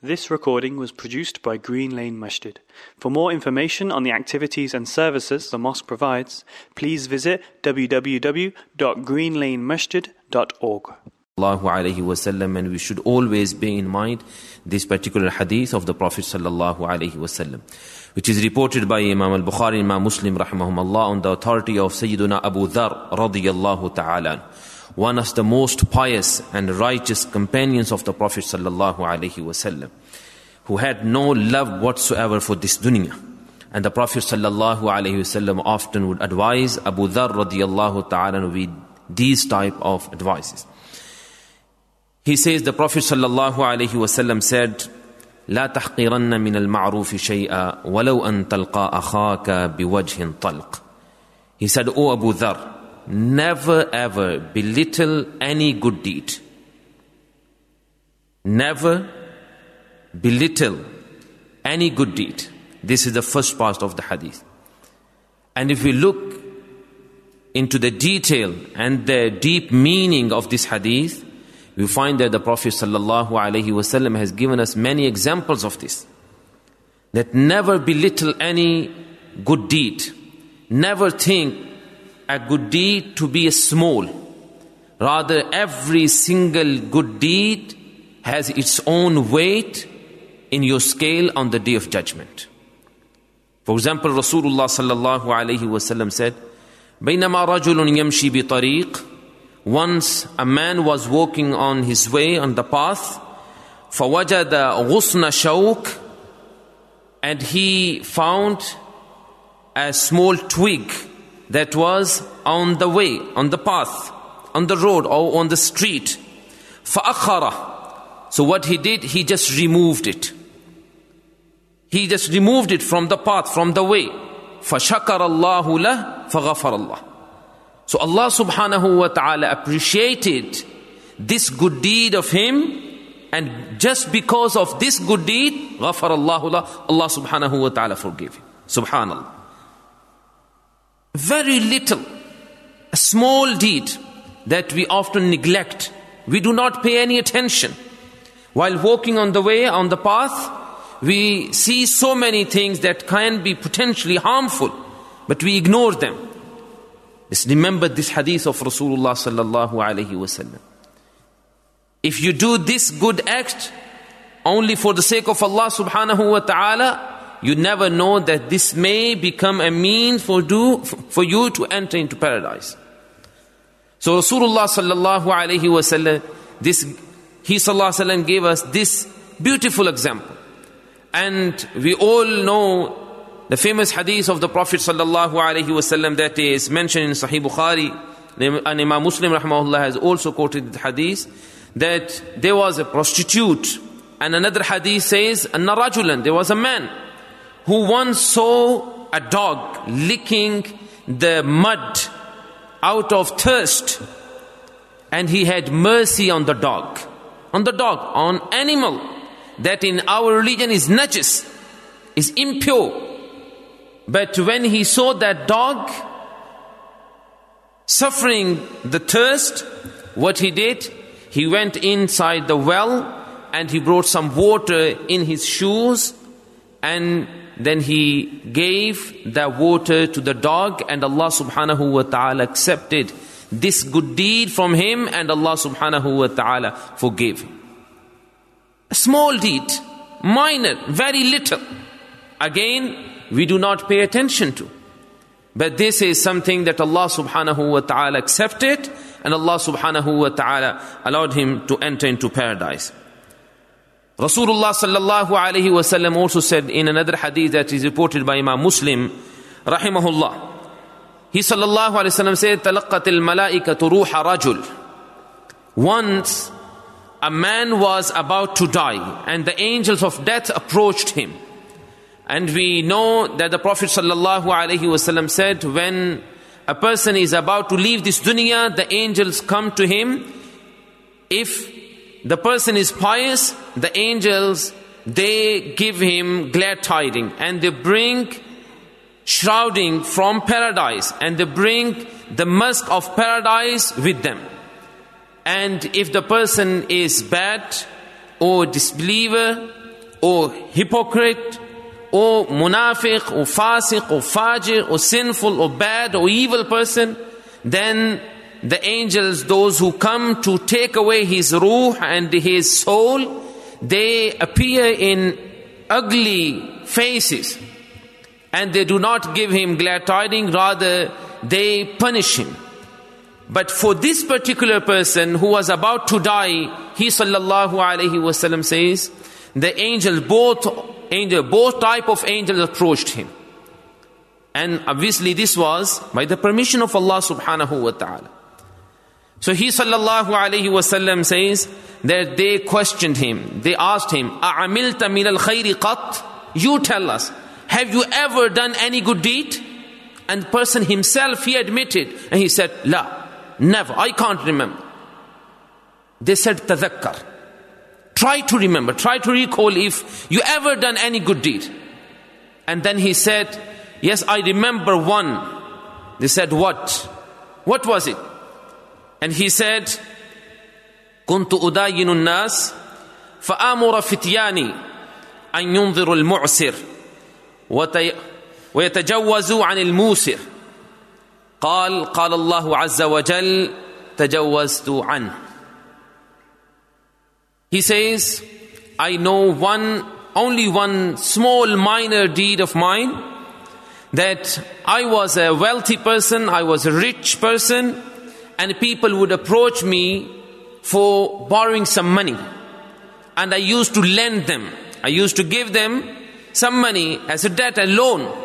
This recording was produced by Green Lane Masjid. For more information on the activities and services the mosque provides, please visit www.greenlanemasjid.org. Alayhi wasallam, and we should always bear in mind this particular hadith of the Prophet sallallahu alayhi wasallam, which is reported by Imam al-Bukhari Imam Muslim rahimahumullah on the authority of Sayyiduna Abu Dhar radiyallahu ta'ala one of the most pious and righteous companions of the Prophet sallallahu alaihi wasallam, who had no love whatsoever for this dunya. And the Prophet sallallahu alaihi wasallam often would advise Abu Dhar radiallahu ta'ala with these type of advices. He says the Prophet sallallahu alaihi wasallam said, لا تحقرن من المعروف شيئا ولو أن تلقى أخاك بوجه طلق. He said, O Abu Dhar, never ever belittle any good deed. Never belittle any good deed. This is the first part of the hadith. And if we look into the detail and the deep meaning of this hadith, we find that the Prophet ﷺ has given us many examples of this. That never belittle any good deed. Never think a good deed to be small. Rather, every single good deed has its own weight in your scale on the day of judgment. For example, Rasulullah sallallahu alayhi wasallam said, بينما رجل يمشي بطريق Once a man was walking on his way on the path فوجد غصن شوك and he found a small twig that was on the way, on the path, on the road or on the street. فَأَخَّرَ So what he did, he just removed it. He just removed it from the path, from the way. فَشَكَرَ اللَّهُ لَهُ فَغَفَرَ اللَّهُ So Allah subhanahu wa ta'ala appreciated this good deed of him and just because of this good deed, غَفَرَ اللَّهُ لَهُ Allah subhanahu wa ta'ala forgave him. Subhanallah very little, a small deed that we often neglect. We do not pay any attention. While walking on the way, on the path, we see so many things that can be potentially harmful, but we ignore them. Just remember this hadith of Rasulullah sallallahu alaihi wasallam. If you do this good act only for the sake of Allah subhanahu wa ta'ala, you never know that this may become a means for, do, for you to enter into paradise. So Rasulullah sallallahu alaihi wasallam, this he sallallahu gave us this beautiful example, and we all know the famous hadith of the Prophet sallallahu alaihi wasallam that is mentioned in Sahih Bukhari, and Imam Muslim rahmahullah has also quoted the hadith that there was a prostitute, and another hadith says anna rajulan there was a man who once saw a dog licking the mud out of thirst and he had mercy on the dog on the dog on animal that in our religion is najis is impure. But when he saw that dog suffering the thirst what he did he went inside the well and he brought some water in his shoes and then he gave the water to the dog and Allah subhanahu wa ta'ala accepted this good deed from him and Allah subhanahu wa ta'ala forgave him. A small deed, minor, very little. Again, we do not pay attention to. But this is something that Allah subhanahu wa ta'ala accepted and Allah subhanahu wa ta'ala allowed him to enter into paradise. Rasulullah sallallahu alaihi wasallam also said in another hadith that is reported by Imam Muslim, rahimahullah. He sallallahu said, "Talaqqat al-malaikatu ruha rajul." Once a man was about to die, and the angels of death approached him. And we know that the Prophet sallallahu alaihi wasallam said, when a person is about to leave this dunya, the angels come to him if the person is pious, the angels, they give him glad tidings and they bring shrouding from paradise and they bring the musk of paradise with them. And if the person is bad or disbeliever or hypocrite or munafiq or fasiq or fajir or sinful or bad or evil person, then the angels, those who come to take away his ruh and his soul, they appear in ugly faces and they do not give him glad tidings, rather they punish him. But for this particular person who was about to die, he sallallahu alaihi wasallam says, the angels, both angel, both type of angels approached him. And obviously this was by the permission of Allah subhanahu wa ta'ala. So he sallallahu alayhi wasallam says that they questioned him. They asked him, "A'amilta min al-khayri qat?" You tell us, have you ever done any good deed? And the person himself he admitted and he said, "La, never. I can't remember." They said, "Tadhakkar." Try to remember, try to recall if you ever done any good deed. And then he said, "Yes, I remember one." They said, "What? What was it?" And he said, كنت أداين الناس فآمر فتياني أن ينظروا المعسر ويتجوزوا عن الموسر قال قال الله عز وجل تجوزت عنه He says, I know one, only one small minor deed of mine that I was a wealthy person, I was a rich person, and people would approach me for borrowing some money. And I used to lend them. I used to give them some money as a debt, a loan.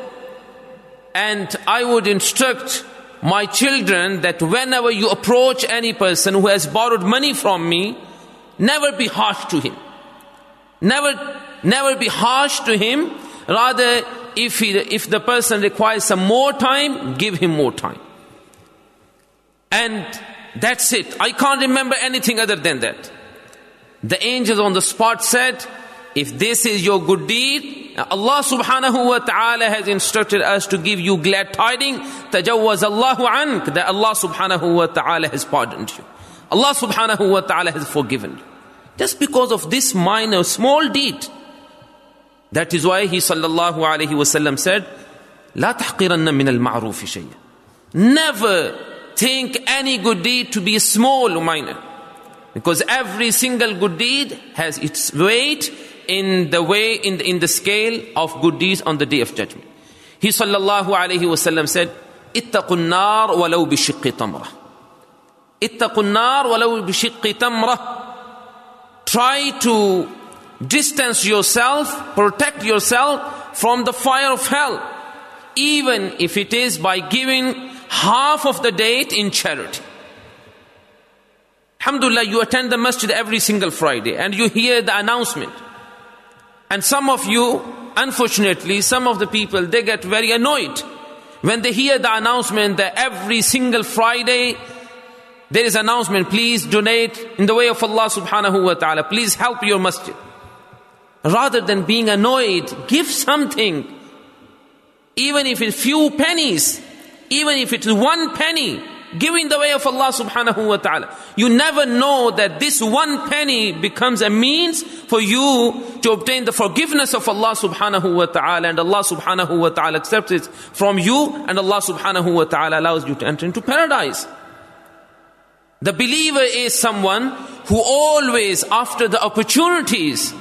And I would instruct my children that whenever you approach any person who has borrowed money from me, never be harsh to him. Never, never be harsh to him. Rather, if, he, if the person requires some more time, give him more time. And that's it. I can't remember anything other than that. The angels on the spot said, if this is your good deed, Allah subhanahu wa ta'ala has instructed us to give you glad tidings, tajawwaz Allahu ank, that Allah subhanahu wa ta'ala has pardoned you. Allah subhanahu wa ta'ala has forgiven you. Just because of this minor, small deed. That is why he sallallahu alayhi wasallam said, لا تحقرن من المعروف شيئا. Never think any good deed to be small or minor. Because every single good deed has its weight in the way, in the, in the scale of good deeds on the day of judgment. He sallallahu alayhi wasallam said, اتقوا النار ولو بشق تمره اتقوا النار ولو بشق تمرة Try to distance yourself, protect yourself from the fire of hell. Even if it is by giving half of the date in charity. Alhamdulillah, you attend the masjid every single Friday and you hear the announcement. And some of you, unfortunately, some of the people, they get very annoyed when they hear the announcement that every single Friday there is announcement, please donate in the way of Allah subhanahu wa ta'ala. Please help your masjid. Rather than being annoyed, give something. Even if it's few pennies, even if it's one penny, give in the way of Allah subhanahu wa ta'ala. You never know that this one penny becomes a means for you to obtain the forgiveness of Allah subhanahu wa ta'ala and Allah subhanahu wa ta'ala accepts it from you and Allah subhanahu wa ta'ala allows you to enter into paradise. The believer is someone who always, after the opportunities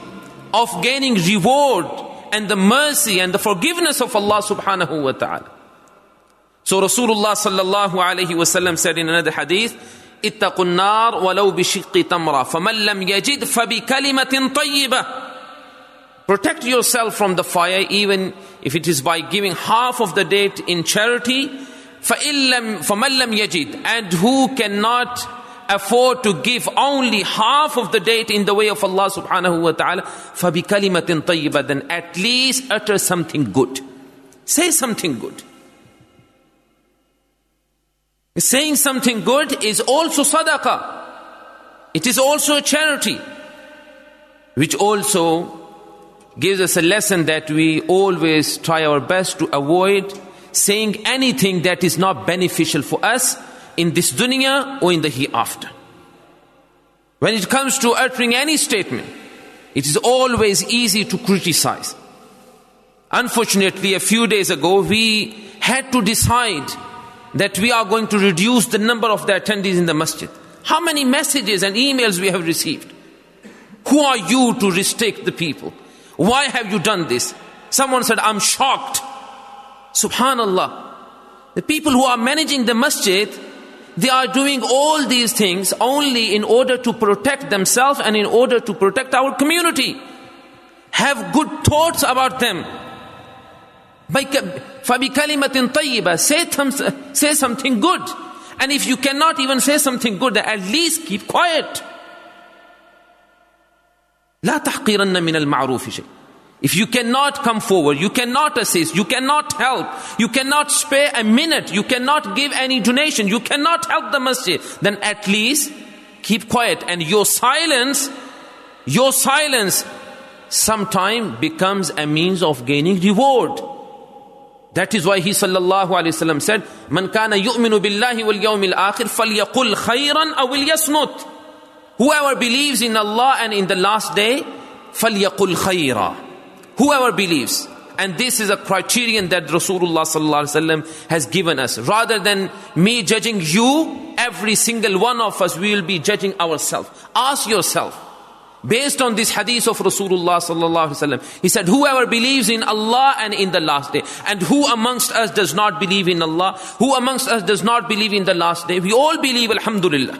of gaining reward and the mercy and the forgiveness of Allah subhanahu wa ta'ala. So Rasulullah sallallahu alayhi wa sallam said in another hadith, اتقوا النار ولو بشق تمرة فمن لم يجد فبكلمة طيبة Protect yourself from the fire even if it is by giving half of the date in charity فَإِلَّمْ فَمَنْ لَمْ يَجِدْ And who cannot afford to give only half of the date in the way of Allah subhanahu wa ta'ala فَبِكَلِمَةٍ طَيِّبَةٍ Then at least utter something good. Say something good. Saying something good is also sadaqah. It is also a charity. Which also gives us a lesson that we always try our best to avoid saying anything that is not beneficial for us in this dunya or in the hereafter. When it comes to uttering any statement, It is always easy to criticize. Unfortunately, a few days ago, we had to decide that we are going to reduce the number of the attendees in the masjid. How many messages and emails we have received? Who are you to restrict the people? Why have you done this? Someone said, I'm shocked. Subhanallah. The people who are managing the masjid, they are doing all these things only in order to protect themselves and in order to protect our community. Have good thoughts about them. فَبِكَلِمَةٍ طَيِّبَةٍ say, say something good. And if you cannot even say something good, at least keep quiet. لا تحقيرن من المعروف شيء if you cannot come forward, you cannot assist, you cannot help, you cannot spare a minute, you cannot give any donation, you cannot help the masjid, then at least keep quiet. And your silence, your silence sometime becomes a means of gaining reward. That is why he sallallahu alayhi wasallam said, "Man kana yu'minu billahi wal yawmil akhir falyaqul khayran aw yasmut." Whoever believes in Allah and in the last day, falyaqul khayra. Whoever believes. And this is a criterion that Rasulullah sallallahu alayhi wasallam has given us. Rather than me judging you, every single one of us will be judging ourselves. Ask yourself, based on this hadith of Rasulullah he said, whoever believes in Allah and in the last day, and who amongst us does not believe in Allah, who amongst us does not believe in the last day, we all believe, Alhamdulillah.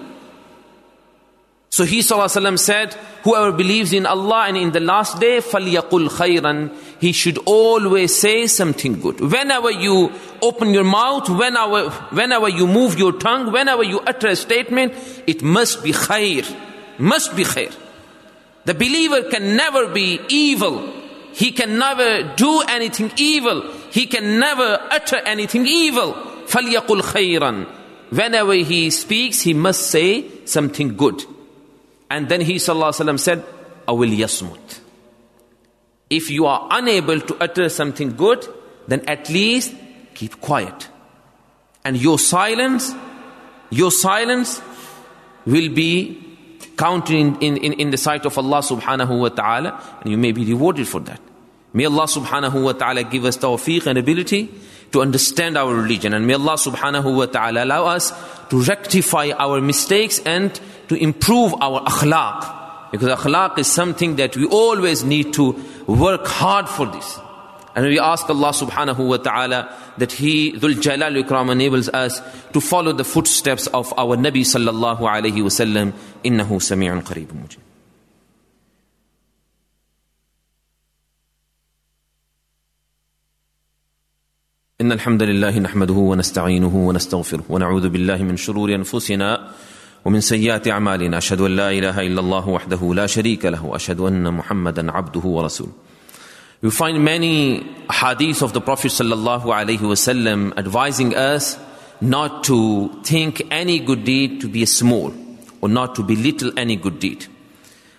So he وسلم, said, whoever believes in Allah and in the last day, فَلْيَقُلْ خَيْرًا He should always say something good. Whenever you open your mouth, whenever, whenever you move your tongue, whenever you utter a statement, it must be khair. Must be khair. The believer can never be evil. He can never do anything evil. He can never utter anything evil. فَلْيَقُلْ خَيْرًا Whenever he speaks, he must say something good. And then he وسلم, said, I will yasmut. If you are unable to utter something good, then at least keep quiet. And your silence, your silence will be counted in, in, in the sight of Allah subhanahu wa ta'ala, and you may be rewarded for that. May Allah subhanahu wa ta'ala give us tawfiq and ability to understand our religion. And may Allah subhanahu wa ta'ala allow us to rectify our mistakes and to improve our akhlaq. Because akhlaq is something that we always need to work hard for this. And we ask Allah subhanahu wa ta'ala that He, Dhul Jalal Ikram, enables us to follow the footsteps of our Nabi sallallahu alayhi wa sallam. Innahu sami'un qareebun mujib. إن الحمد لله نحمده ونستعينه ونستغفره ونعوذ بالله من شرور أنفسنا ومن سيئات أعمالنا أشهد أن لا إله إلا الله وحده لا شريك له وأشهد أن محمدا عبده ورسوله You find many hadith of the Prophet wasallam advising us not to think any good deed to be small or not to belittle any good deed.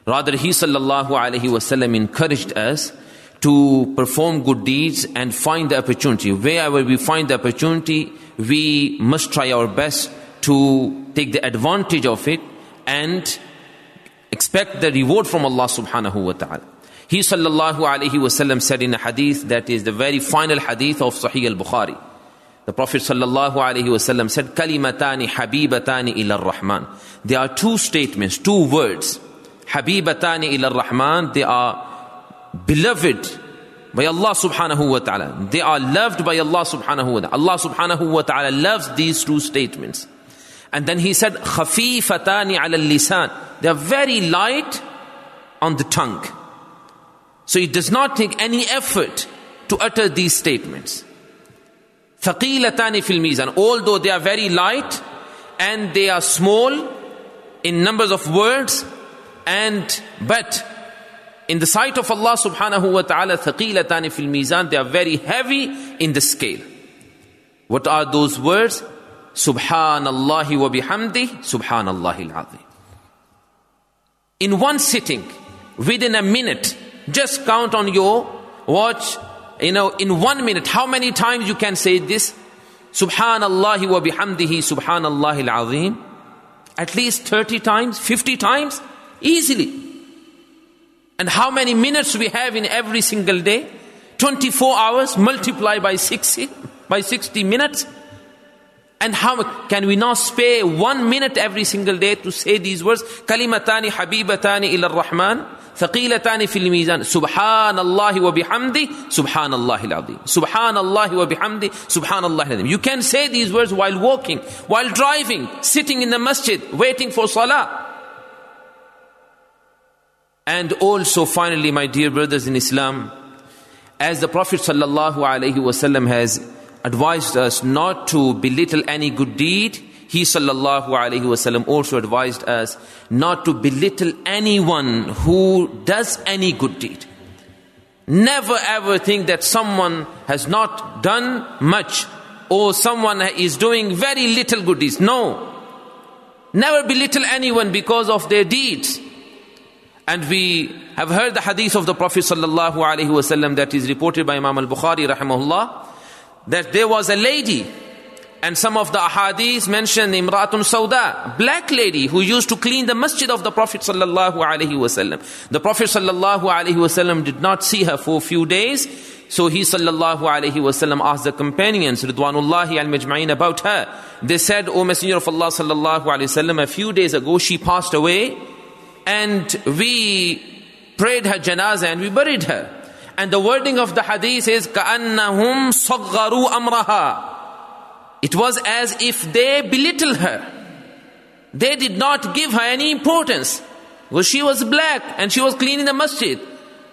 Rather, he wasallam encouraged us to perform good deeds and find the opportunity. Wherever we find the opportunity, we must try our best to take the advantage of it and expect the reward from Allah subhanahu wa ta'ala. He sallallahu alaihi wasallam said in a hadith that is the very final hadith of Sahih al-Bukhari. The Prophet sallallahu alaihi wasallam said, "Kalimatani habibatani ila rahman There are two statements, two words. Habibatani ila rahman They are beloved by Allah subhanahu wa ta'ala. They are loved by Allah subhanahu wa ta'ala. Allah subhanahu wa ta'ala loves these two statements. And then he said, Khafifatani ala lisan. They are very light on the tongue. So it does not take any effort to utter these statements. ثَقِيلَتَانِ فِي الْمِيزَانِ Although they are very light and they are small in numbers of words and but in the sight of Allah subhanahu wa ta'ala ثَقِيلَتَانِ فِي الْمِيزَانِ They are very heavy in the scale. What are those words? Subhanallah wa bihamdi, Subhanallah al In one sitting, within a minute, just count on your watch, you know, in one minute, how many times you can say this? Subhanallah wa bihamdihi, Subhanallah al-azim. At least 30 times, 50 times, easily. And how many minutes we have in every single day? 24 hours multiplied by 60, by 60 minutes. And how can we now spare one minute every single day to say these words? Kalimatani habibatani ila rahman thaqilatani fil mizan. Subhanallah wa bihamdi, subhanallah al-azim. Subhanallah wa bihamdi, subhanallah al-azim. You can say these words while walking, while driving, sitting in the masjid, waiting for salah. And also finally, my dear brothers in Islam, as the Prophet sallallahu alaihi wasallam has advised us not to belittle any good deed, he sallallahu alaihi wasallam also advised us not to belittle anyone who does any good deed. Never ever think that someone has not done much or someone is doing very little good deeds. No. Never belittle anyone because of their deeds. And we have heard the hadith of the Prophet sallallahu alaihi wasallam that is reported by Imam al-Bukhari rahimahullah that there was a lady and some of the ahadith mentioned Imratun Sauda, black lady who used to clean the masjid of the Prophet sallallahu alaihi wasallam. The Prophet sallallahu alaihi wasallam did not see her for a few days. So he sallallahu alaihi wasallam asked the companions, Ridwanullahi al-Majma'in about her. They said, O Messenger of Allah sallallahu alaihi wasallam, a few days ago she passed away and we prayed her janazah and we buried her. And the wording of the hadith is كَأَنَّهُمْ صَغَّرُوا أَمْرَهَا It was as if they belittled her. They did not give her any importance. Well, she was black and she was cleaning the masjid.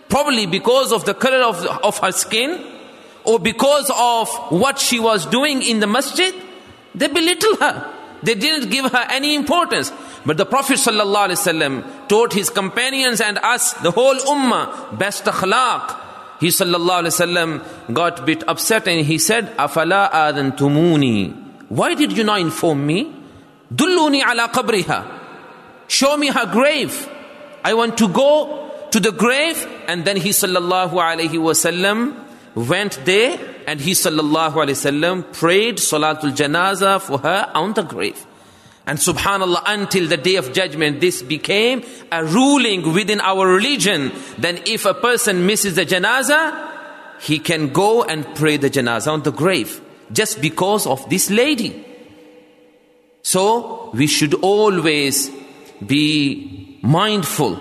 Probably because of the color of, of her skin or because of what she was doing in the masjid. They belittled her. They didn't give her any importance. But the Prophet ﷺ taught his companions and us, the whole ummah, best akhlaq. he ﷺ got a bit upset and he said, Afala adantumuni. Why did you not inform me? Dulluni ala qabriha. Show me her grave. I want to go to the grave. And then he sallallahu alayhi wasallam went there and he sallallahu alayhi wasallam prayed salatul janaza for her on the grave. And subhanAllah, until the day of judgment, this became a ruling within our religion. Then if a person misses the janazah, he can go and pray the janazah on the grave. Just because of this lady. So, we should always be mindful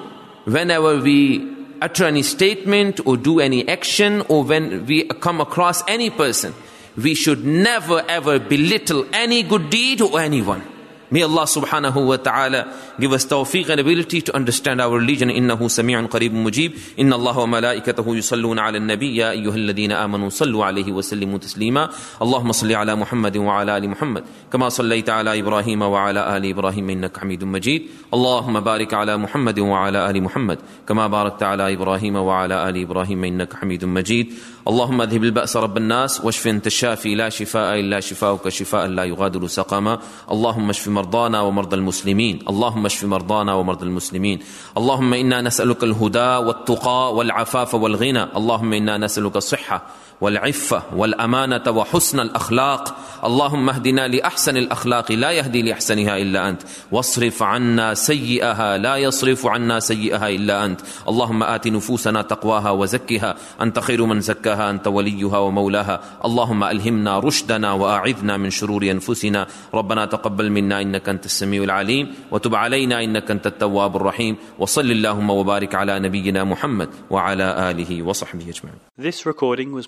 whenever we utter any statement or do any action or when we come across any person. We should never ever belittle any good deed or anyone. May Allah subhanahu wa ta'ala give us tawfiq and ability to understand our religion. إنه سميع قريب مجيب إن الله وملائكته يصلون على النبي يا أيها الذين آمنوا صلوا عليه وسلموا تسليما اللهم صل على محمد وعلى آل محمد كما صليت على إبراهيم وعلى آل إبراهيم إنك حميد مجيد اللهم بارك على محمد وعلى آل محمد كما باركت على إبراهيم وعلى آل إبراهيم إنك حميد مجيد اللهم اذهب البأس رب الناس واشف أنت الشافي لا شفاء إلا شفاؤك شفاء لا يغادر سقما. اللهم اشف مرضانا ومرضى المسلمين اللهم اشف مرضانا ومرضى المسلمين. اللهم إنا نسألك الهدى والتقى والعفاف والغنى. اللهم إنا نسألك الصحة والعفة والأمانة وحسن الأخلاق. اللهم اهدنا لأحسن الأخلاق لا يهدي لأحسنها إلا أنت. واصرف عنا سيئها لا يصرف عنا سيئها إلا أنت. اللهم آت نفوسنا تقواها وزكها. أنت خير من زكاها أنت وليها ومولاها. اللهم ألهمنا رشدنا وأعذنا من شرور أنفسنا. ربنا تقبل منا إنك أنت السميع العليم. وتب علينا إنك أنت التواب الرحيم. وصل اللهم وبارك على نبينا محمد وعلى آله وصحبه أجمعين. This recording was